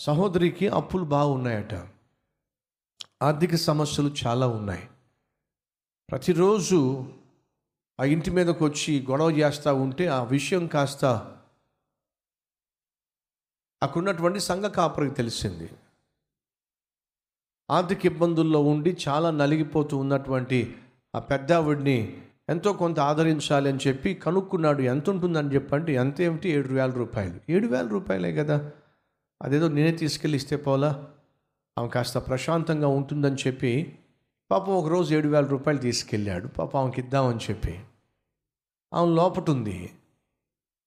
సహోదరికి అప్పులు బాగున్నాయట. ఆర్థిక సమస్యలు చాలా ఉన్నాయి. ప్రతిరోజు ఆ ఇంటి మీదకి వచ్చి గొడవ చేస్తూ ఉంటే ఆ విషయం కాస్త అక్కడున్నటువంటి సంఘ కాపరికి తెలిసింది. ఆర్థిక ఇబ్బందుల్లో ఉండి చాలా నలిగిపోతూ ఉన్నటువంటి ఆ పెద్దావిడిని ఎంతో కొంత ఆదరించాలి అని చెప్పి కనుక్కున్నాడు. ఎంత ఉంటుందని చెప్పండి ఎంత ఏమిటి ఏడు వేల రూపాయలు. ఏడు వేల రూపాయలే కదా. అదేదో నేనే తీసుకెళ్ళి ఇస్తే పోలా? ఆమె కాస్త ప్రశాంతంగా ఉంటుందని చెప్పి పాపం ఒకరోజు ఏడు వేల రూపాయలు తీసుకెళ్ళాడు. పాపం ఆమెకి ఇద్దామని చెప్పి. ఆమె లోపటుంది.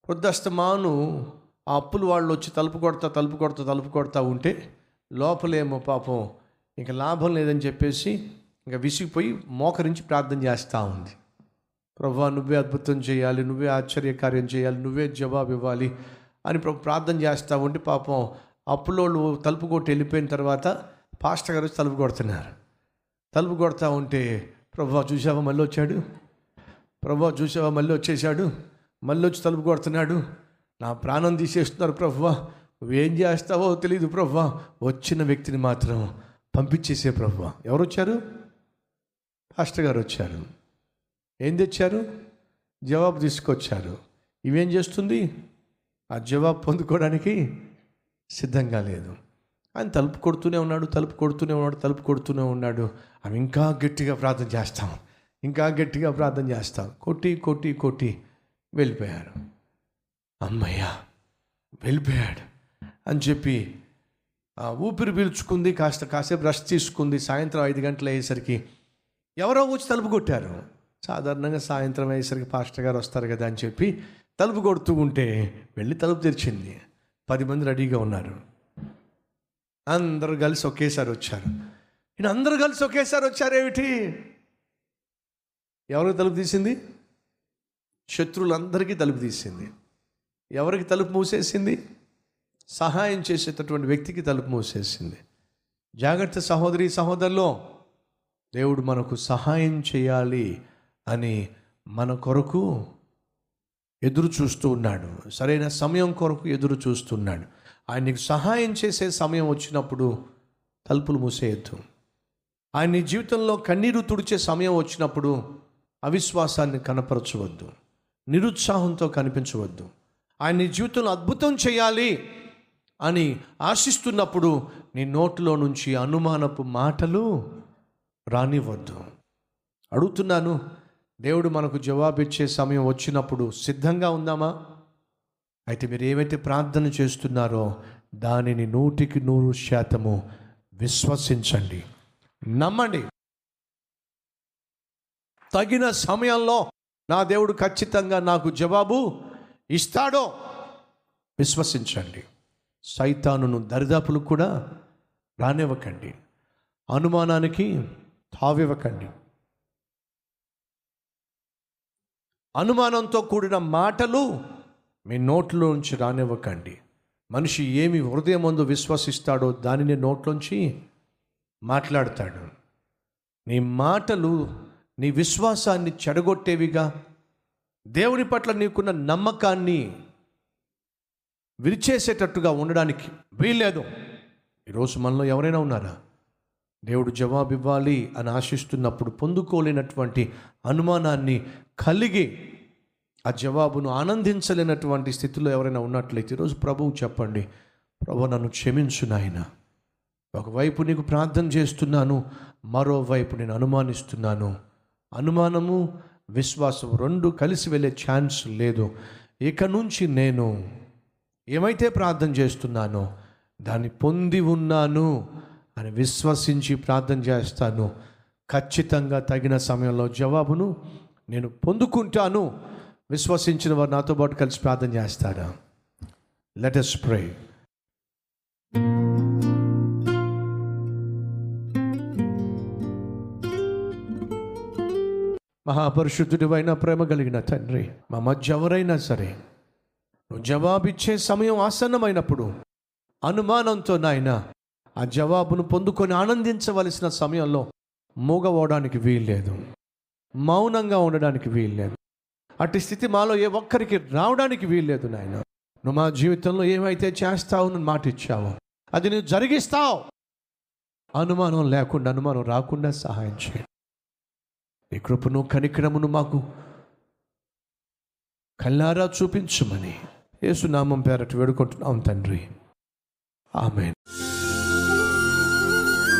వృద్ధస్తమాను ఆ అప్పులు వాళ్ళు వచ్చి తలుపు కొడతా తలుపు కొడతా తలుపు కొడతా ఉంటే లోపలేమో పాపం ఇంకా లాభం లేదని చెప్పేసి ఇంకా విసిగిపోయి మోకరించి ప్రార్థన చేస్తూ ఉంది. ప్రభా నువ్వే అద్భుతం చేయాలి నువ్వే ఆశ్చర్యకార్యం చేయాలి నువ్వే జవాబు ఇవ్వాలి. అని ప్రార్థన చేస్తూ ఉంటే పాపం అప్పులోళ్ళు తలుపు కొట్టి వెళ్ళిపోయిన తర్వాత పాస్టర్ గారు వచ్చి తలుపు కొడుతున్నారు. తలుపు కొడతా ఉంటే ప్రభా చూసావా మళ్ళీ వచ్చాడు. ప్రభా చూసావా మళ్ళీ వచ్చేసాడు మళ్ళీ వచ్చి తలుపు కొడుతున్నాడు. నా ప్రాణం తీసేస్తున్నారు ప్రభువా నువ్వేం చేస్తావో తెలియదు ప్రభువా వచ్చిన వ్యక్తిని మాత్రం పంపించేసే ప్రభువా ఎవరు వచ్చారు? పాస్టర్ గారు వచ్చారు. ఏం తెచ్చారు? జవాబు తీసుకొచ్చారు. ఇవేం చేస్తుంది? ఆ జవాబు పొందుకోవడానికి సిద్ధంగా లేదు. ఆయన తలుపు కొడుతూనే ఉన్నాడు తలుపు కొడుతూనే ఉన్నాడు తలుపు కొడుతూనే ఉన్నాడు. అవి ఇంకా గట్టిగా ప్రార్థన చేస్తాం. ఇంకా గట్టిగా ప్రార్థన చేస్తాం. కొట్టి కొట్టి కొట్టి వెళ్ళిపోయారు అమ్మయ్యా వెళ్ళిపోయాడు అని చెప్పి ఊపిరి పీల్చుకుంది కాస్త కాసేపు రెస్ట్ తీసుకుంది. సాయంత్రం ఐదు గంటలు అయ్యేసరికి ఎవరో వచ్చి తలుపు కొట్టారు. సాధారణంగా సాయంత్రం అయ్యేసరికి పాస్టర్ గారు వస్తారు కదా అని చెప్పి తలుపు కొడుతూ ఉంటే వెళ్ళి తలుపు తెరిచింది. పది మంది రెడీగా ఉన్నారు. అందరూ కలిసి ఒకేసారి వచ్చారు. ఈయన అందరూ కలిసి ఒకేసారి వచ్చారేమిటి? ఎవరికి తలుపు తీసింది? శత్రువులందరికీ తలుపు తీసింది. ఎవరికి తలుపు మూసేసింది? సహాయం చేసేటటువంటి వ్యక్తికి తలుపు మూసేసింది. జాగ్రత్త సహోదరి సహోదరులో దేవుడు మనకు సహాయం చేయాలి అని మన కొరకు ఎదురు చూస్తూ ఉన్నాడు. సరైన సమయం కొరకు ఎదురు చూస్తున్నాడు. ఆయన నీకు సహాయం చేసే సమయం వచ్చినప్పుడు తలుపులు మూసేయద్దు. ఆయన నీ జీవితంలో కన్నీరు తుడిచే సమయం వచ్చినప్పుడు అవిశ్వాసాన్ని కనపరచవద్దు. నిరుత్సాహంతో కనిపించవద్దు. ఆయన నీ జీవితంలో అద్భుతం చేయాలి అని ఆశిస్తున్నప్పుడు నీ నోట్లో నుంచి అనుమానపు మాటలు రానివ్వద్దు. అడుగుతున్నాను దేవుడు మనకు జవాబిచ్చే సమయం వచ్చినప్పుడు సిద్ధంగా ఉందామా? అయితే మీరు ఏమైతే ప్రార్థన చేస్తున్నారో దానిని నూటికి నూరు శాతము విశ్వసించండి. నమ్మండి. తగిన సమయంలో నా దేవుడు ఖచ్చితంగా నాకు జవాబు ఇస్తాడో విశ్వసించండి. సైతానును దరిదాపులు కూడా రానివ్వకండి. అనుమానానికి తావివ్వకండి. అనుమానంతో కూడిన మాటలు మీ నోట్లో నుంచి రానివ్వకండి. మనిషి ఏమి హృదయం ముందు విశ్వసిస్తాడో దానిని నోట్లోంచి మాట్లాడతాడు. నీ మాటలు నీ విశ్వాసాన్ని చెడగొట్టేవిగా దేవుని పట్ల నీకున్న నమ్మకాన్ని విరిచేసేటట్టుగా ఉండడానికి వీల్లేదు. ఈరోజు మనలో ఎవరైనా ఉన్నారా? దేవుడు జవాబు ఇవ్వాలి అని ఆశిస్తున్నప్పుడు పొందుకోలేనటువంటి అనుమానాన్ని కలిగి ఆ జవాబును ఆనందించలేనటువంటి స్థితిలో ఎవరైనా ఉన్నట్లయితే ఈరోజు ప్రభువు చెప్పండి ప్రభు నన్ను క్షమించు నాయన. ఒకవైపు నీకు ప్రార్థన చేస్తున్నాను మరోవైపు నేను అనుమానిస్తున్నాను. అనుమానము విశ్వాసం రెండు కలిసి వెళ్ళే ఛాన్స్ లేదు. ఇక నుంచి నేను ఏమైతే ప్రార్థన చేస్తున్నానో దాన్ని పొంది ఉన్నాను. అని విశ్వసించి ప్రార్థన చేస్తాను. ఖచ్చితంగా తగిన సమయంలో జవాబును నేను పొందుకుంటాను. విశ్వసించిన వారు నాతో పాటు కలిసి ప్రార్థన చేస్తారా? లెట్ us ప్రే మహాపరిశుద్ధుడివైన ప్రేమ కలిగిన తండ్రి మా మధ్య ఎవరైనా సరే నువ్వు జవాబిచ్చే సమయం ఆసన్నమైనప్పుడు అనుమానంతో నాయన ఆ జవాబును పొందుకొని ఆనందించవలసిన సమయంలో మూగవడానికి వీల్లేదు. మౌనంగా ఉండడానికి వీల్లేదు. అట్టి స్థితి మాలో ఏ ఒక్కరికి రావడానికి వీల్లేదు నాయన. నువ్వు మా జీవితంలో ఏమైతే చేస్తావు నువ్వు మాట ఇచ్చావు అది నువ్వు జరిగిస్తావు. అనుమానం లేకుండా అనుమానం రాకుండా సహాయం చేయండి. నీ కృపను కనికరమును మాకు కళ్ళారా చూపించుమని యేసునామం పేరటి వేడుకుంటున్నాం తండ్రి. ఆమెను.